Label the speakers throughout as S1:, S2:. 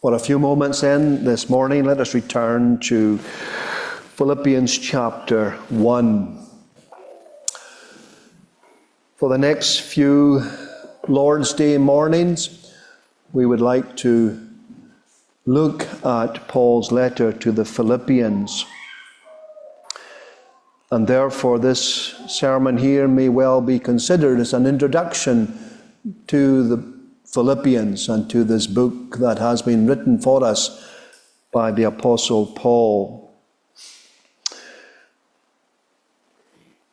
S1: For a few moments then this morning, let us return to Philippians chapter 1. For the next few Lord's Day mornings, we would like to look at Paul's letter to the Philippians. And therefore, this sermon here may well be considered as an introduction to the Philippians and to this book that has been written for us by the Apostle Paul.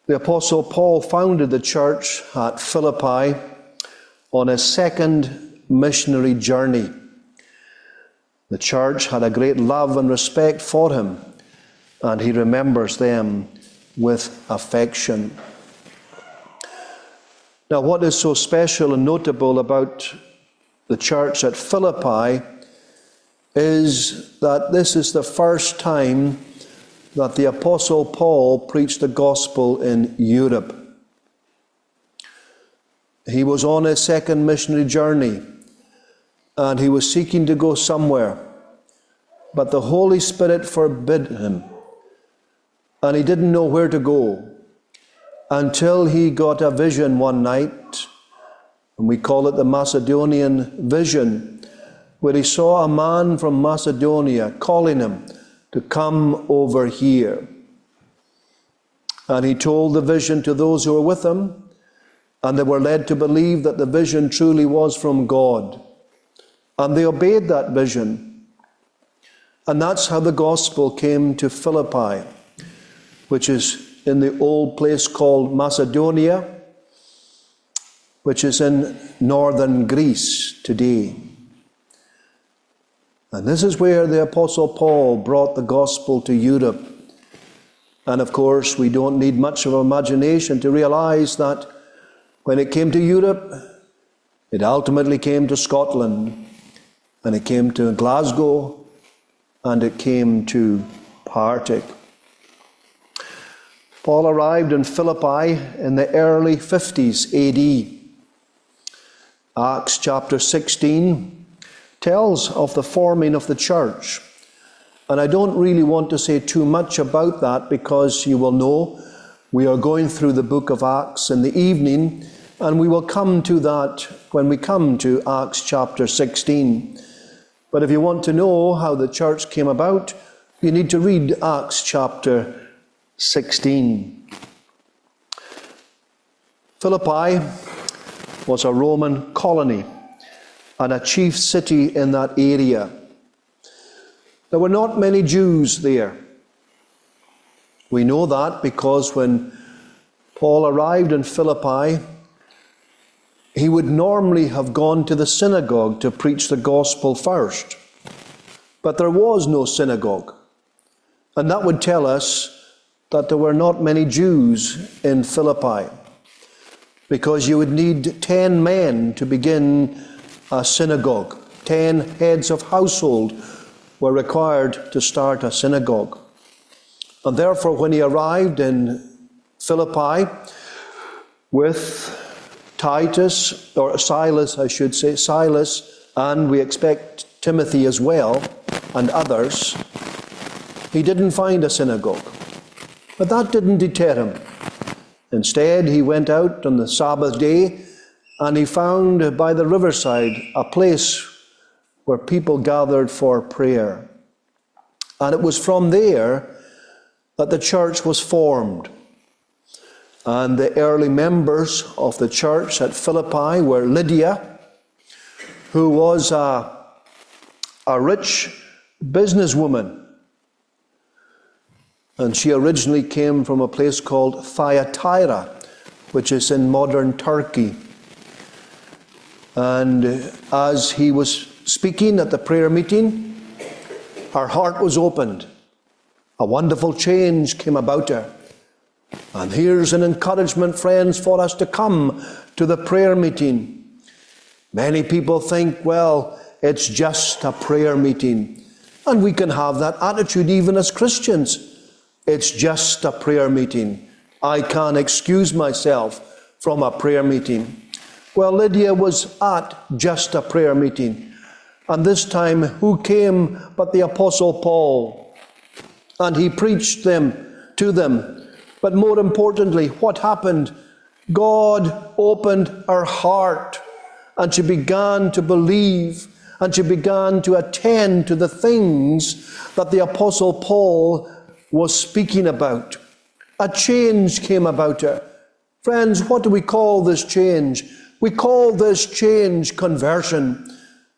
S1: The Apostle Paul founded the church at Philippi on a second missionary journey. The church had a great love and respect for him, and he remembers them with affection. Now, what is so special and notable about the church at Philippi is that this is the first time that the Apostle Paul preached the gospel in Europe. He was on a second missionary journey and he was seeking to go somewhere, but the Holy Spirit forbid him, and he didn't know where to go until he got a vision one night and we call it the Macedonian vision, where he saw a man from Macedonia calling him to come over here. And he told the vision to those who were with him, and they were led to believe that the vision truly was from God. And they obeyed that vision. And that's how the gospel came to Philippi, which is in the old place called Macedonia which is in northern Greece today. And this is where the Apostle Paul brought the gospel to Europe. And of course, we don't need much of imagination to realize that when it came to Europe, it ultimately came to Scotland, and it came to Glasgow, and it came to Partick. Paul arrived in Philippi in the early 50s AD. Acts chapter 16 tells of the forming of the church. And I don't really want to say too much about that because you will know we are going through the book of Acts in the evening, and we will come to that when we come to Acts chapter 16. But if you want to know how the church came about, you need to read Acts chapter 16. Philippi was a Roman colony and a chief city in that area. There were not many Jews there. We know that because when Paul arrived in Philippi, he would normally have gone to the synagogue to preach the gospel first. But there was no synagogue. And that would tell us that there were not many Jews in Philippi because you would need 10 men to begin a synagogue. 10 heads of household were required to start a synagogue. And therefore, when he arrived in Philippi with Titus, or Silas, I should say, Silas, and we expect Timothy as well, and others, he didn't find a synagogue. But that didn't deter him. Instead, he went out on the Sabbath day and he found by the riverside a place where people gathered for prayer. And it was from there that the church was formed. And the early members of the church at Philippi were Lydia, who was a, a rich businesswoman and she originally came from a place called Thyatira, which is in modern Turkey. And as he was speaking at the prayer meeting, her heart was opened. A wonderful change came about her. And here's an encouragement, friends, for us to come to the prayer meeting. Many people think, well, it's just a prayer meeting. And we can have that attitude even as Christians. It's just a prayer meeting. I can't excuse myself from a prayer meeting. Well, Lydia was at just a prayer meeting. And this time, who came but the Apostle Paul? And he preached them to them. But more importantly, what happened? God opened her heart and she began to believe and she began to attend to the things that the Apostle Paul was speaking about. A change came about her. Friends, what do we call this change? We call this change conversion.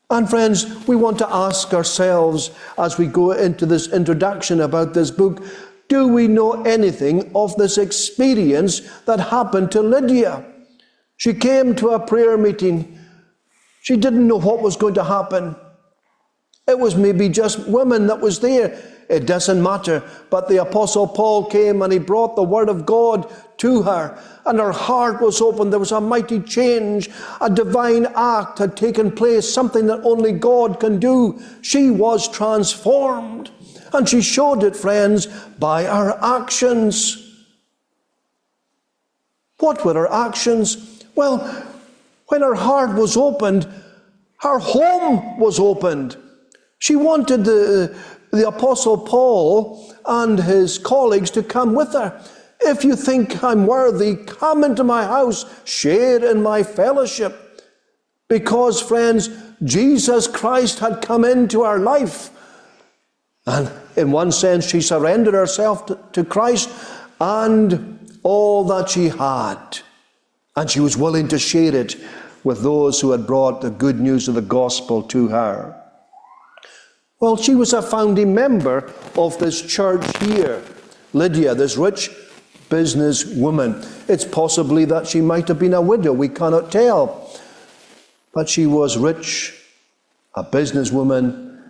S1: And friends, we want to ask ourselves as we go into this introduction about this book do we know anything of this experience that happened to Lydia? She came to a prayer meeting. She didn't know what was going to happen. It was maybe just women that was there. It doesn't matter. But the Apostle Paul came and he brought the Word of God to her, and her heart was open. There was a mighty change. A divine act had taken place, something that only God can do. She was transformed. And she showed it, friends, by her actions. What were her actions? Well, when her heart was opened, her home was opened. She wanted the, the Apostle Paul and his colleagues to come with her. If you think I'm worthy, come into my house, share in my fellowship. Because, friends, Jesus Christ had come into our life. And in one sense, she surrendered herself to, to Christ and all that she had. And she was willing to share it with those who had brought the good news of the gospel to her. Well, she was a founding member of this church here. Lydia, this rich businesswoman. It's possibly that she might have been a widow, we cannot tell. But she was rich, a businesswoman,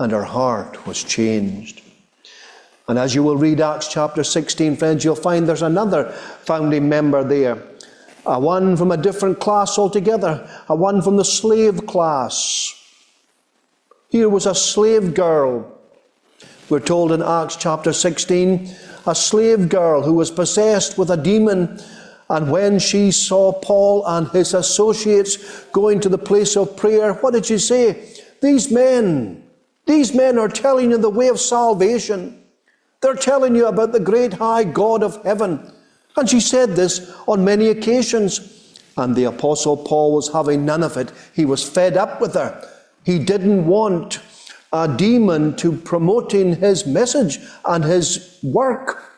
S1: and her heart was changed. And as you will read Acts chapter 16, friends, you'll find there's another founding member there. A one from a different class altogether, a one from the slave class. Here was a slave girl. We're told in Acts chapter 16, a slave girl who was possessed with a demon. And when she saw Paul and his associates going to the place of prayer, what did she say? These men, these men are telling you the way of salvation. They're telling you about the great high God of heaven. And she said this on many occasions. And the Apostle Paul was having none of it. He was fed up with her. He didn't want a demon to promoting his message and his work.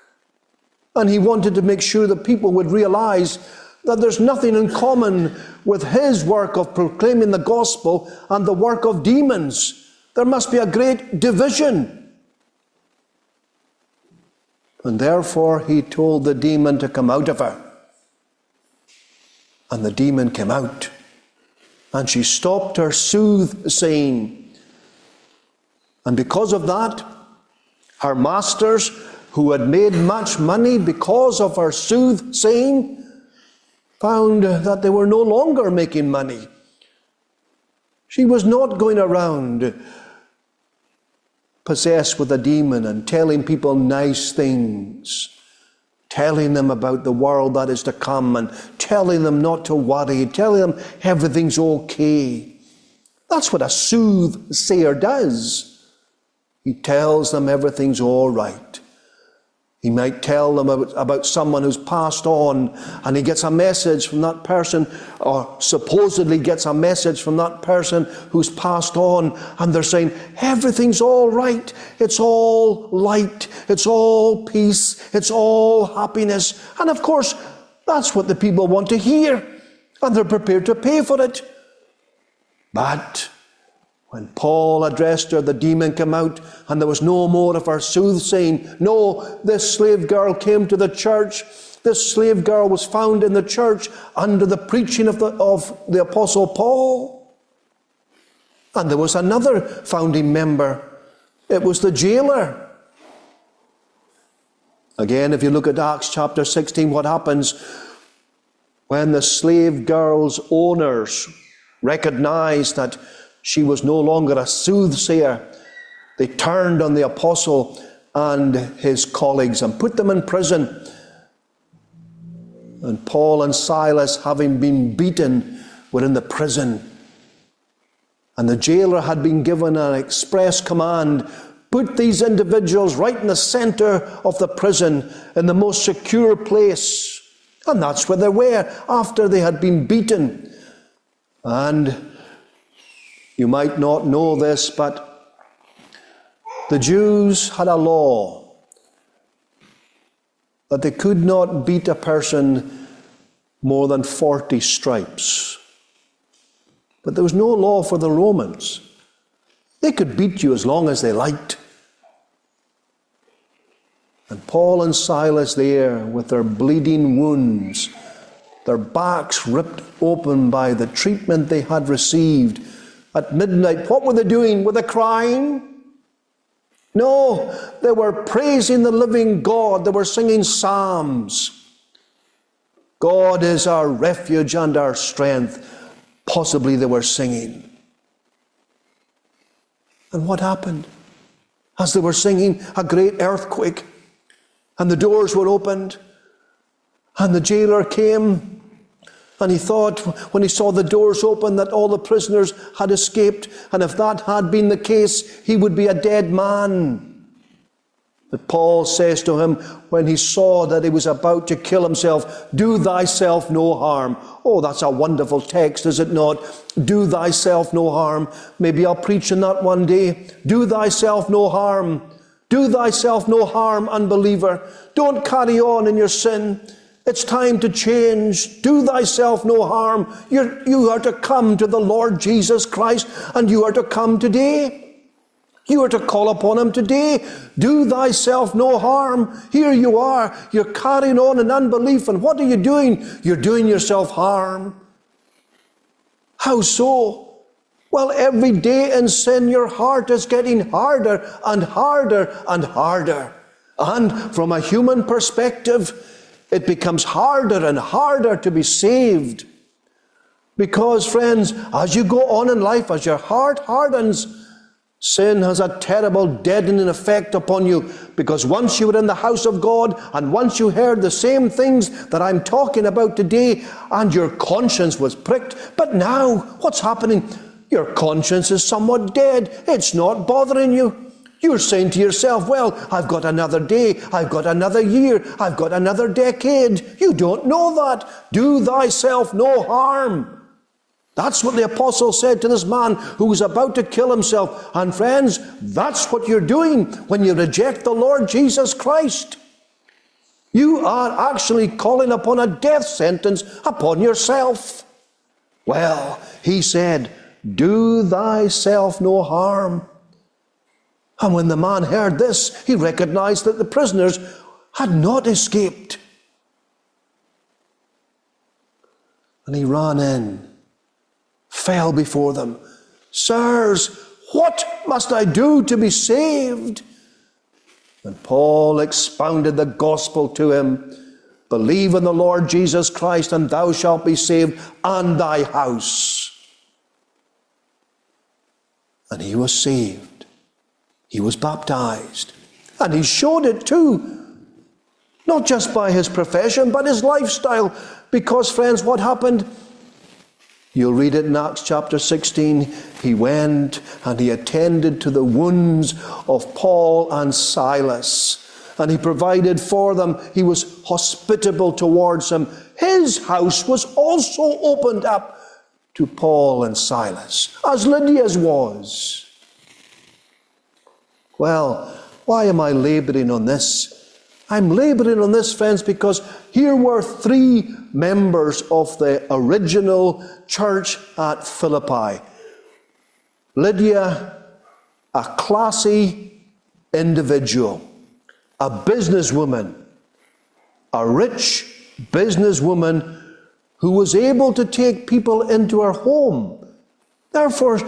S1: And he wanted to make sure that people would realize that there's nothing in common with his work of proclaiming the gospel and the work of demons. There must be a great division. And therefore he told the demon to come out of her. And the demon came out and she stopped her soothsaying. And because of that, her masters, who had made much money because of her soothsaying, found that they were no longer making money. She was not going around possessed with a demon and telling people nice things telling them about the world that is to come and telling them not to worry, telling them everything's okay. That's what a soothsayer does. He tells them everything's all right. He might tell them about, about someone who's passed on and he gets a message from that person, or supposedly gets a message from that person who's passed on, and they're saying, Everything's all right. It's all light. It's all peace. It's all happiness. And of course, that's what the people want to hear, and they're prepared to pay for it. But when Paul addressed her, the demon came out, and there was no more of her soothsaying. No, this slave girl came to the church. This slave girl was found in the church under the preaching of the, of the Apostle Paul. And there was another founding member. It was the jailer. Again, if you look at Acts chapter 16, what happens when the slave girl's owners recognize that she was no longer a soothsayer. They turned on the apostle and his colleagues and put them in prison. And Paul and Silas, having been beaten, were in the prison. And the jailer had been given an express command put these individuals right in the center of the prison, in the most secure place. And that's where they were after they had been beaten. And you might not know this, but the Jews had a law that they could not beat a person more than 40 stripes. But there was no law for the Romans. They could beat you as long as they liked. And Paul and Silas there with their bleeding wounds, their backs ripped open by the treatment they had received at midnight. What were they doing? Were they crying? No, they were praising the living God. They were singing psalms. God is our refuge and our strength. Possibly they were singing. And what happened? As they were singing, a great earthquake, and the doors were opened, and the jailer came, and he thought, when he saw the doors open, that all the prisoners had escaped, and if that had been the case, he would be a dead man. But Paul says to him when he saw that he was about to kill himself, Do thyself no harm. Oh, that's a wonderful text, is it not? Do thyself no harm. Maybe I'll preach on that one day. Do thyself no harm. Do thyself no harm, unbeliever. Don't carry on in your sin. It's time to change. Do thyself no harm. You're, you are to come to the Lord Jesus Christ, and you are to come today. You are to call upon him today. Do thyself no harm. Here you are. You're carrying on in unbelief. And what are you doing? You're doing yourself harm. How so? Well, every day in sin, your heart is getting harder and harder and harder. And from a human perspective, it becomes harder and harder to be saved. Because, friends, as you go on in life, as your heart hardens, Sin has a terrible deadening effect upon you because once you were in the house of God and once you heard the same things that I'm talking about today and your conscience was pricked, but now what's happening? Your conscience is somewhat dead. It's not bothering you. You're saying to yourself, well, I've got another day, I've got another year, I've got another decade. You don't know that. Do thyself no harm. That's what the apostle said to this man who was about to kill himself. And friends, that's what you're doing when you reject the Lord Jesus Christ. You are actually calling upon a death sentence upon yourself. Well, he said, Do thyself no harm. And when the man heard this, he recognized that the prisoners had not escaped. And he ran in fell before them. Sirs, what must I do to be saved? And Paul expounded the gospel to him Believe in the Lord Jesus Christ, and thou shalt be saved, and thy house. And he was saved. He was baptized. And he showed it too. Not just by his profession, but his lifestyle. Because, friends, what happened? You'll read it in Acts chapter 16. He went and he attended to the wounds of Paul and Silas. And he provided for them. He was hospitable towards them. His house was also opened up to Paul and Silas, as Lydia's was. Well, why am I laboring on this? I'm laboring on this, friends, because here were three members of the original church at Philippi. Lydia, a classy individual, a businesswoman, a rich businesswoman who was able to take people into her home. Therefore,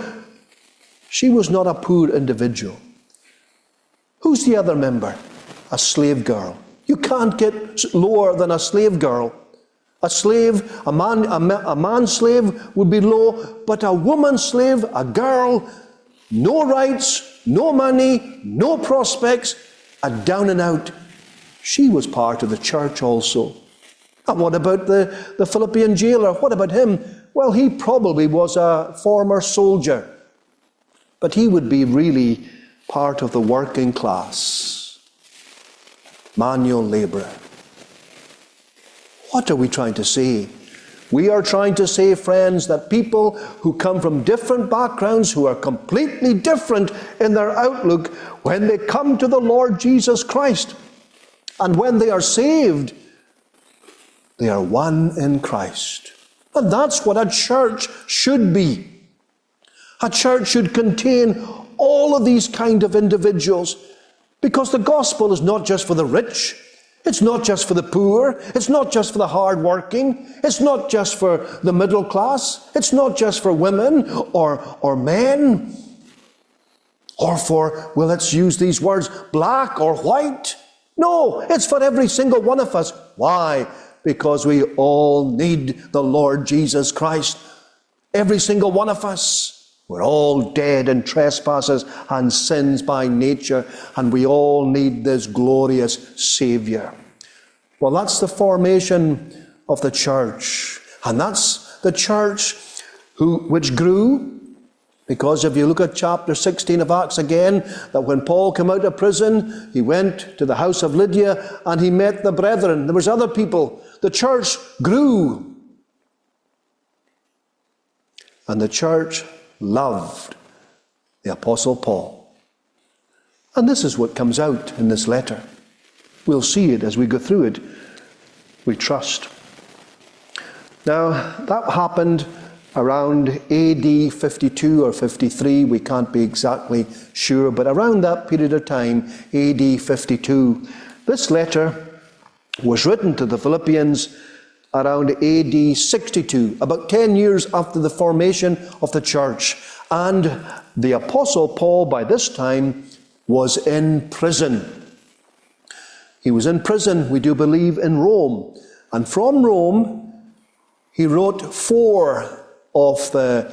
S1: she was not a poor individual. Who's the other member? a slave girl. You can't get lower than a slave girl. A slave, a man, a, man slave would be low, but a woman slave, a girl, no rights, no money, no prospects, a down and out. She was part of the church also. And what about the, the Philippian jailer? What about him? Well, he probably was a former soldier, but he would be really part of the working class, manual labour. What are we trying to say? We are trying to say, friends, that people who come from different backgrounds, who are completely different in their outlook, when they come to the Lord Jesus Christ and when they are saved, they are one in Christ. And that's what a church should be. A church should contain all of these kind of individuals because the gospel is not just for the rich. It's not just for the poor. It's not just for the hardworking. It's not just for the middle class. It's not just for women or, or men. Or for, well, let's use these words, black or white. No, it's for every single one of us. Why? Because we all need the Lord Jesus Christ. Every single one of us. We're all dead in trespasses and sins by nature, and we all need this glorious Saviour. Well, that's the formation of the church. And that's the church who, which grew because if you look at chapter 16 of Acts again, that when Paul came out of prison, he went to the house of Lydia and he met the brethren. There was other people. The church grew. And the church loved the Apostle Paul. And this is what comes out in this letter. We'll see it as we go through it. We trust. Now, that happened around AD 52 or 53. We can't be exactly sure, but around that period of time, AD 52. This letter was written to the Philippians around AD 62, about 10 years after the formation of the church. And the Apostle Paul, by this time, was in prison. He was in prison, we do believe, in Rome. And from Rome, he wrote four of the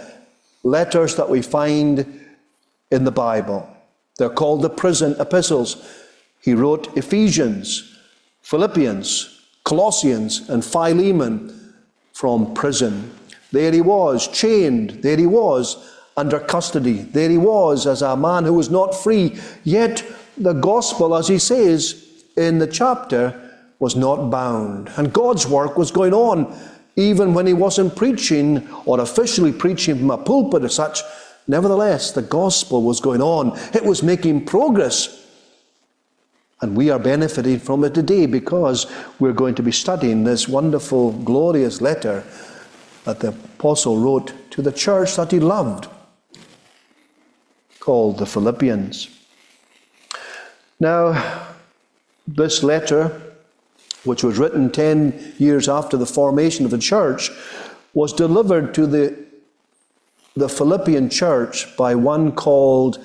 S1: letters that we find in the Bible. They're called the prison epistles. He wrote Ephesians, Philippians, Colossians and Philemon from prison. There he was, chained. There he was, under custody. There he was, as a man who was not free. Yet the gospel, as he says in the chapter, was not bound. And God's work was going on, even when he wasn't preaching or officially preaching from a pulpit or such. Nevertheless, the gospel was going on, it was making progress. And we are benefiting from it today because we're going to be studying this wonderful, glorious letter that the apostle wrote to the church that he loved, called the Philippians. Now, this letter, which was written 10 years after the formation of the church, was delivered to the, the Philippian church by one called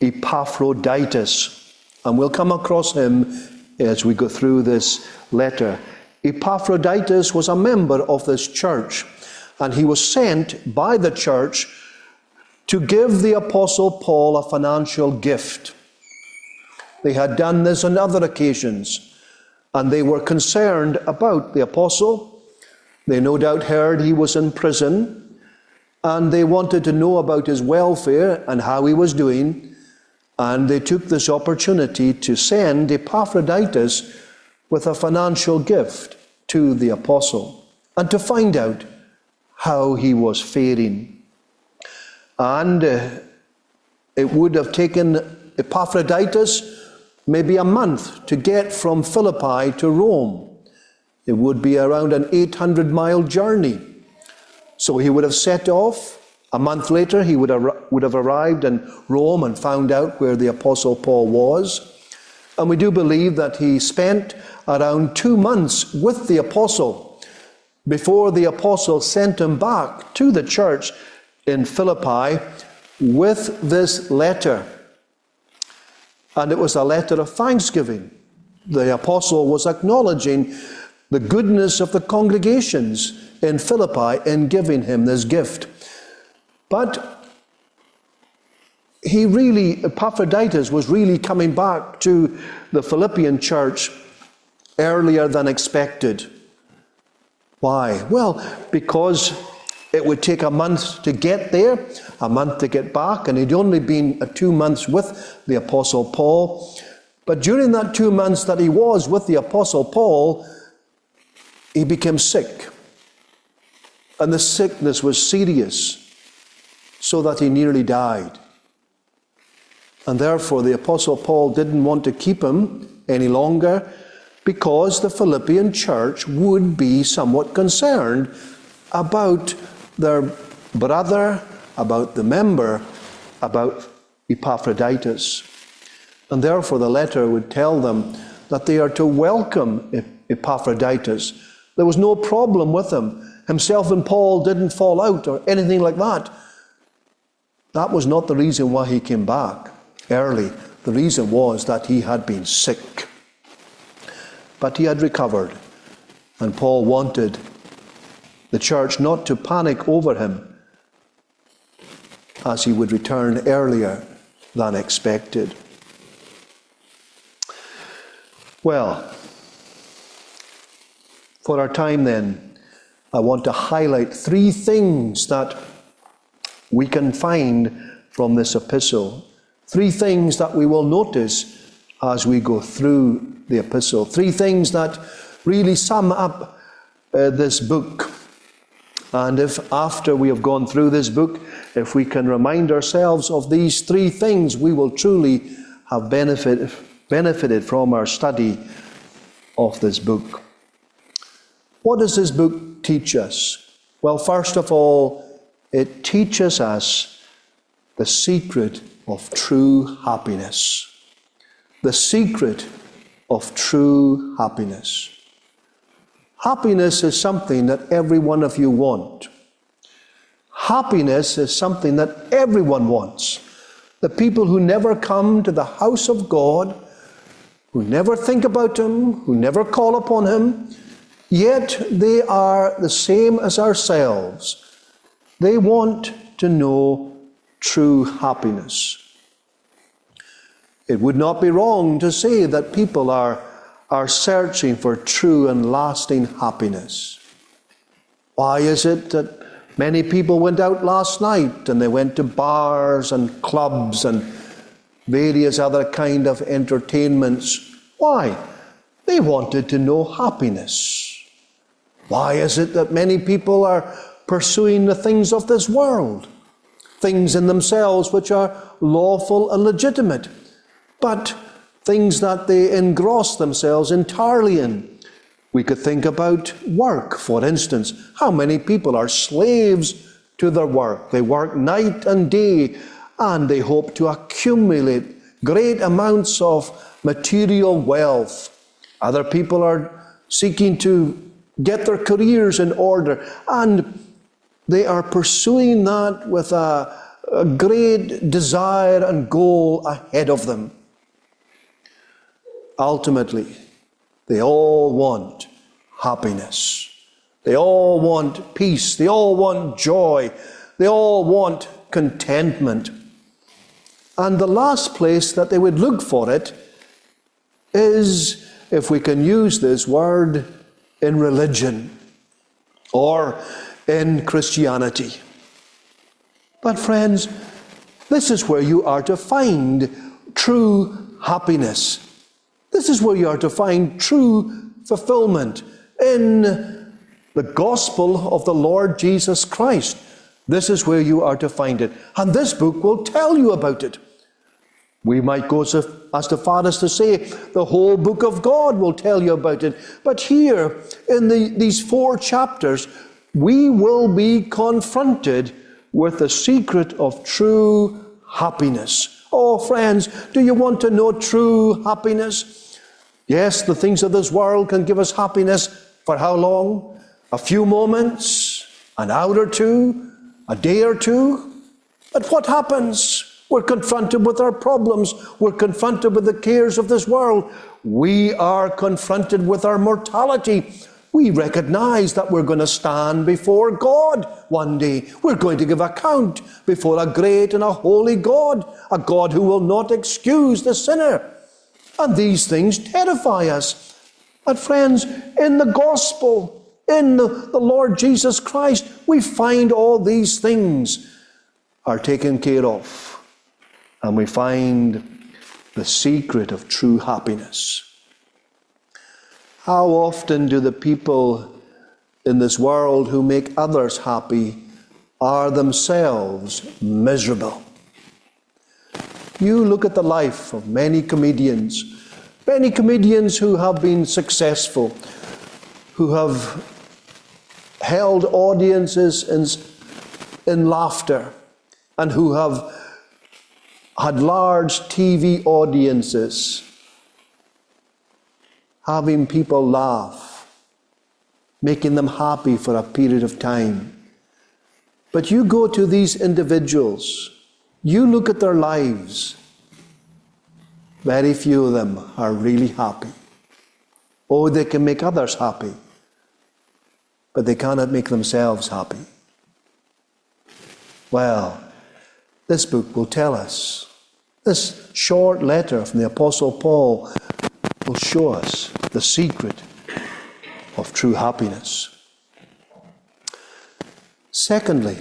S1: Epaphroditus. And we'll come across him as we go through this letter. Epaphroditus was a member of this church, and he was sent by the church to give the Apostle Paul a financial gift. They had done this on other occasions, and they were concerned about the Apostle. They no doubt heard he was in prison, and they wanted to know about his welfare and how he was doing. And they took this opportunity to send Epaphroditus with a financial gift to the apostle and to find out how he was faring. And uh, it would have taken Epaphroditus maybe a month to get from Philippi to Rome. It would be around an 800 mile journey. So he would have set off a month later, he would, ar- would have arrived in Rome and found out where the Apostle Paul was. And we do believe that he spent around two months with the Apostle before the Apostle sent him back to the church in Philippi with this letter. And it was a letter of thanksgiving. The Apostle was acknowledging the goodness of the congregations in Philippi in giving him this gift. But he really, Epaphroditus was really coming back to the Philippian church earlier than expected. Why? Well, because it would take a month to get there, a month to get back, and he'd only been uh, two months with the Apostle Paul. But during that two months that he was with the Apostle Paul, he became sick. And the sickness was serious, so that he nearly died. And therefore, the Apostle Paul didn't want to keep him any longer because the Philippian church would be somewhat concerned about their brother, about the member, about Epaphroditus. And therefore, the letter would tell them that they are to welcome Epaphroditus. There was no problem with him. Himself and Paul didn't fall out or anything like that. That was not the reason why he came back early. The reason was that he had been sick. But he had recovered. And Paul wanted the church not to panic over him as he would return earlier than expected. Well, for our time then, I want to highlight three things that we can find from this epistle. Three things that we will notice as we go through the epistle. Three things that really sum up uh, this book. And if after we have gone through this book, if we can remind ourselves of these three things, we will truly have benefit, benefited from our study of this book. What does this book teach us? Well, first of all, it teaches us the secret of true happiness. The secret of true happiness. Happiness is something that every one of you want. Happiness is something that everyone wants. The people who never come to the house of God, who never think about Him, who never call upon Him, yet they are the same as ourselves. They want to know true happiness. It would not be wrong to say that people are, are searching for true and lasting happiness. Why is it that many people went out last night and they went to bars and clubs and various other kind of entertainments? Why? They wanted to know happiness. Why is it that many people are pursuing the things of this world? Things in themselves which are lawful and legitimate but things that they engross themselves entirely in. We could think about work, for instance. How many people are slaves to their work? They work night and day and they hope to accumulate great amounts of material wealth. Other people are seeking to get their careers in order and they are pursuing that with a, a great desire and goal ahead of them ultimately, they all want happiness. They all want peace. They all want joy. They all want contentment. And the last place that they would look for it is, if we can use this word, in religion or in Christianity. But, friends, this is where you are to find true happiness. This is where you are to find true fulfillment in the gospel of the Lord Jesus Christ. This is where you are to find it. And this book will tell you about it. We might go as to far as to say the whole book of God will tell you about it. But here, in the, these four chapters, we will be confronted with the secret of true happiness. Oh, friends, do you want to know true happiness? Yes, the things of this world can give us happiness for how long? A few moments, an hour or two, a day or two. But what happens? We're confronted with our problems. We're confronted with the cares of this world. We are confronted with our mortality. We recognize that we're going to stand before God one day. We're going to give account before a great and a holy God, a God who will not excuse the sinner. And these things terrify us. But, friends, in the gospel, in the, Lord Jesus Christ, we find all these things are taken care of. And we find the secret of true happiness. How often do the people in this world who make others happy are themselves miserable? You look at the life of many comedians, many comedians who have been successful, who have held audiences in, in laughter and who have had large TV audiences, having people laugh, making them happy for a period of time. But you go to these individuals, you look at their lives, very few of them are really happy. Oh, they can make others happy but they cannot make themselves happy. Well, this book will tell us. This short letter from the Apostle Paul will show us the secret of true happiness. Secondly,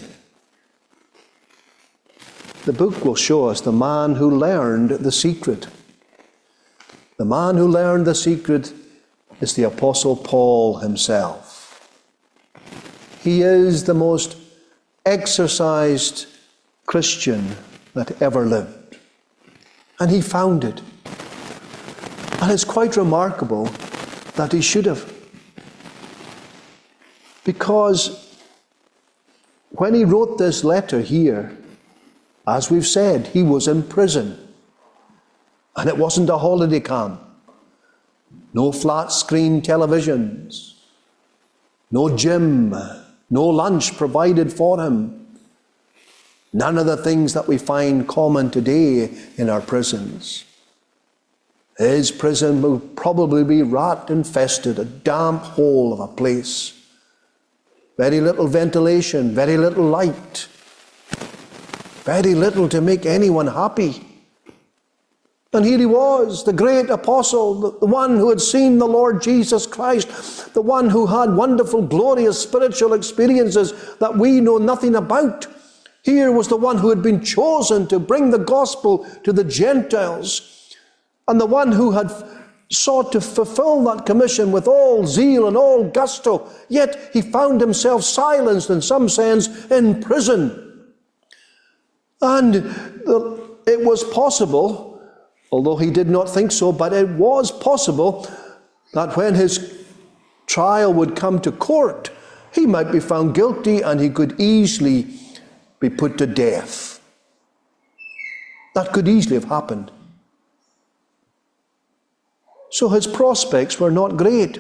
S1: the book will show us the man who learned the secret. The man who learned the secret is the Apostle Paul himself. He is the most exercised Christian that ever lived. And he found it. And it's quite remarkable that he should have. Because when he wrote this letter here, as we've said, he was in prison. And it wasn't a holiday camp. No flat screen televisions. No gym no lunch provided for him. None of the things that we find common today in our prisons. His prison will probably be rat infested, a damp hole of a place. Very little ventilation, very little light, very little to make anyone happy. And here he was, the great apostle, the one who had seen the Lord Jesus Christ, the one who had wonderful, glorious spiritual experiences that we know nothing about. Here was the one who had been chosen to bring the gospel to the Gentiles, and the one who had sought to fulfill that commission with all zeal and all gusto, yet he found himself silenced in some sense in prison. And uh, it was possible although he did not think so, but it was possible that when his trial would come to court, he might be found guilty and he could easily be put to death. That could easily have happened. So his prospects were not great.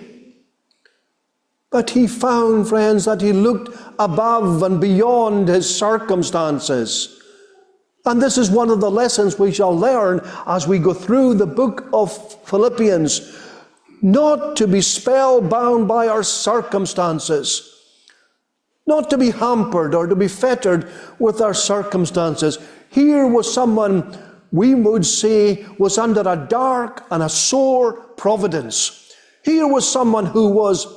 S1: But he found, friends, that he looked above and beyond his circumstances. And this is one of the lessons we shall learn as we go through the book of Philippians. Not to be spellbound by our circumstances, not to be hampered or to be fettered with our circumstances. Here was someone we would say was under a dark and a sore providence. Here was someone who was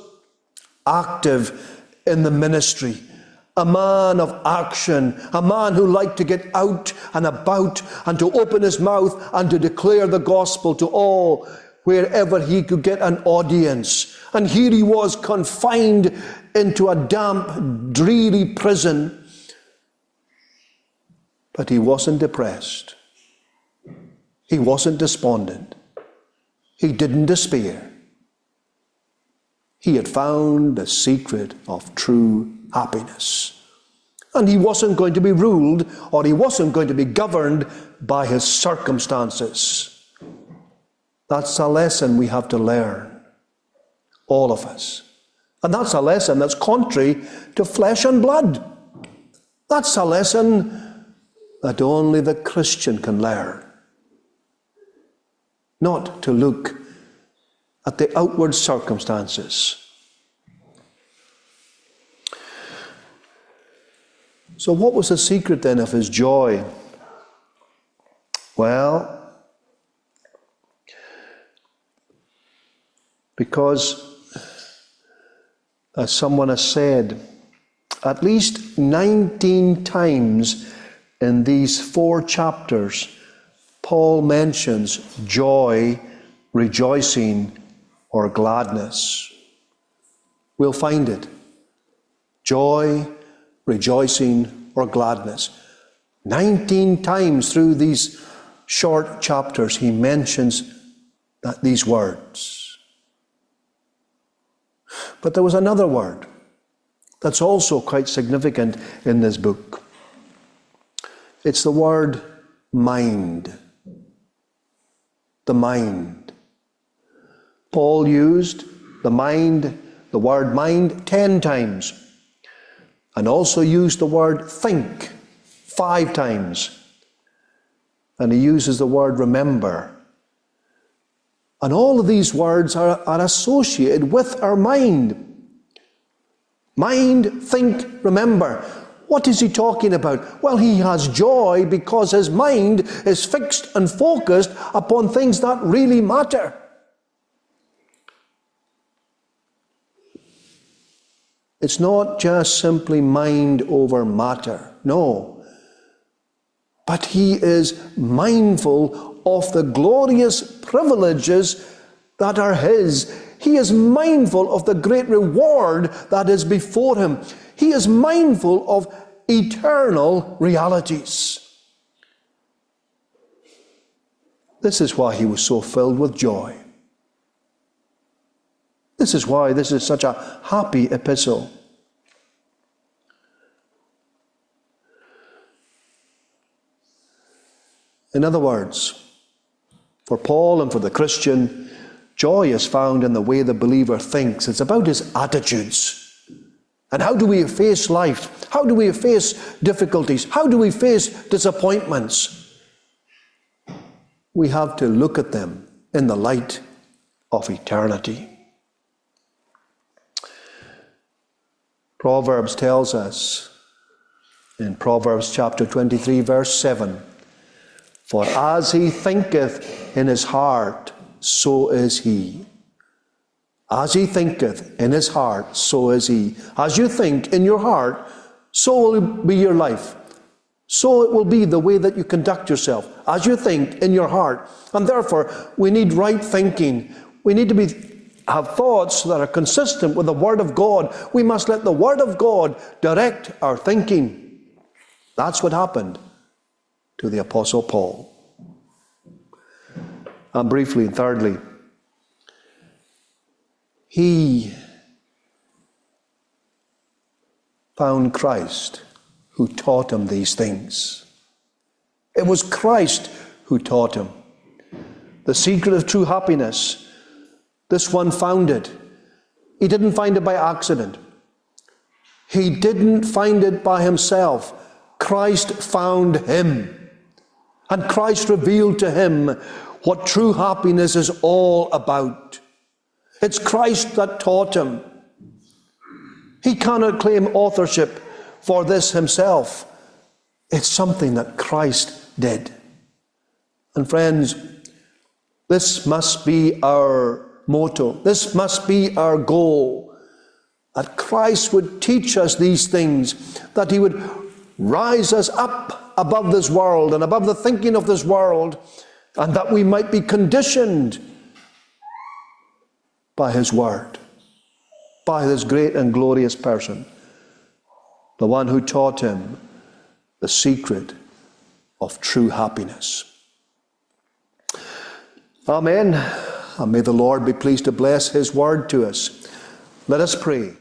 S1: active in the ministry a man of action, a man who liked to get out and about and to open his mouth and to declare the gospel to all wherever he could get an audience. And here he was confined into a damp, dreary prison. But he wasn't depressed. He wasn't despondent. He didn't despair. He had found the secret of true happiness. And he wasn't going to be ruled or he wasn't going to be governed by his circumstances. That's a lesson we have to learn, all of us. And that's a lesson that's contrary to flesh and blood. That's a lesson that only the Christian can learn. Not to look at the outward circumstances So, what was the secret then of his joy? Well, because as someone has said, at least 19 times in these four chapters, Paul mentions joy, rejoicing, or gladness. We'll find it. Joy, rejoicing, or gladness. 19 times through these short chapters, he mentions that, these words. But there was another word that's also quite significant in this book. It's the word mind. The mind. Paul used the mind, the word mind, ten times, and also used the word think five times. And he uses the word remember. And all of these words are, are associated with our mind. Mind, think, remember. What is he talking about? Well, he has joy because his mind is fixed and focused upon things that really matter. It's not just simply mind over matter. No. But he is mindful of the glorious privileges that are his. He is mindful of the great reward that is before him. He is mindful of eternal realities. This is why he was so filled with joy. This is why this is such a happy epistle. In other words, for Paul and for the Christian, joy is found in the way the believer thinks. It's about his attitudes. And how do we face life? How do we face difficulties? How do we face disappointments? We have to look at them in the light of eternity. Proverbs tells us in Proverbs chapter 23, verse 7 For as he thinketh in his heart, so is he. As he thinketh in his heart, so is he. As you think in your heart, so will be your life. So it will be the way that you conduct yourself, as you think in your heart. And therefore, we need right thinking. We need to be, have thoughts that are consistent with the Word of God. We must let the Word of God direct our thinking. That's what happened to the Apostle Paul. And briefly, and thirdly, he found Christ who taught him these things. It was Christ who taught him. The secret of true happiness, this one found it. He didn't find it by accident. He didn't find it by himself. Christ found him. And Christ revealed to him what true happiness is all about. It's Christ that taught him. He cannot claim authorship for this himself. It's something that Christ did. And friends, this must be our motto. This must be our goal. That Christ would teach us these things, that He would rise us up above this world and above the thinking of this world, and that we might be conditioned by His Word, by this great and glorious person, the one who taught him the secret of true happiness. Amen. And may the Lord be pleased to bless His Word to us. Let us pray.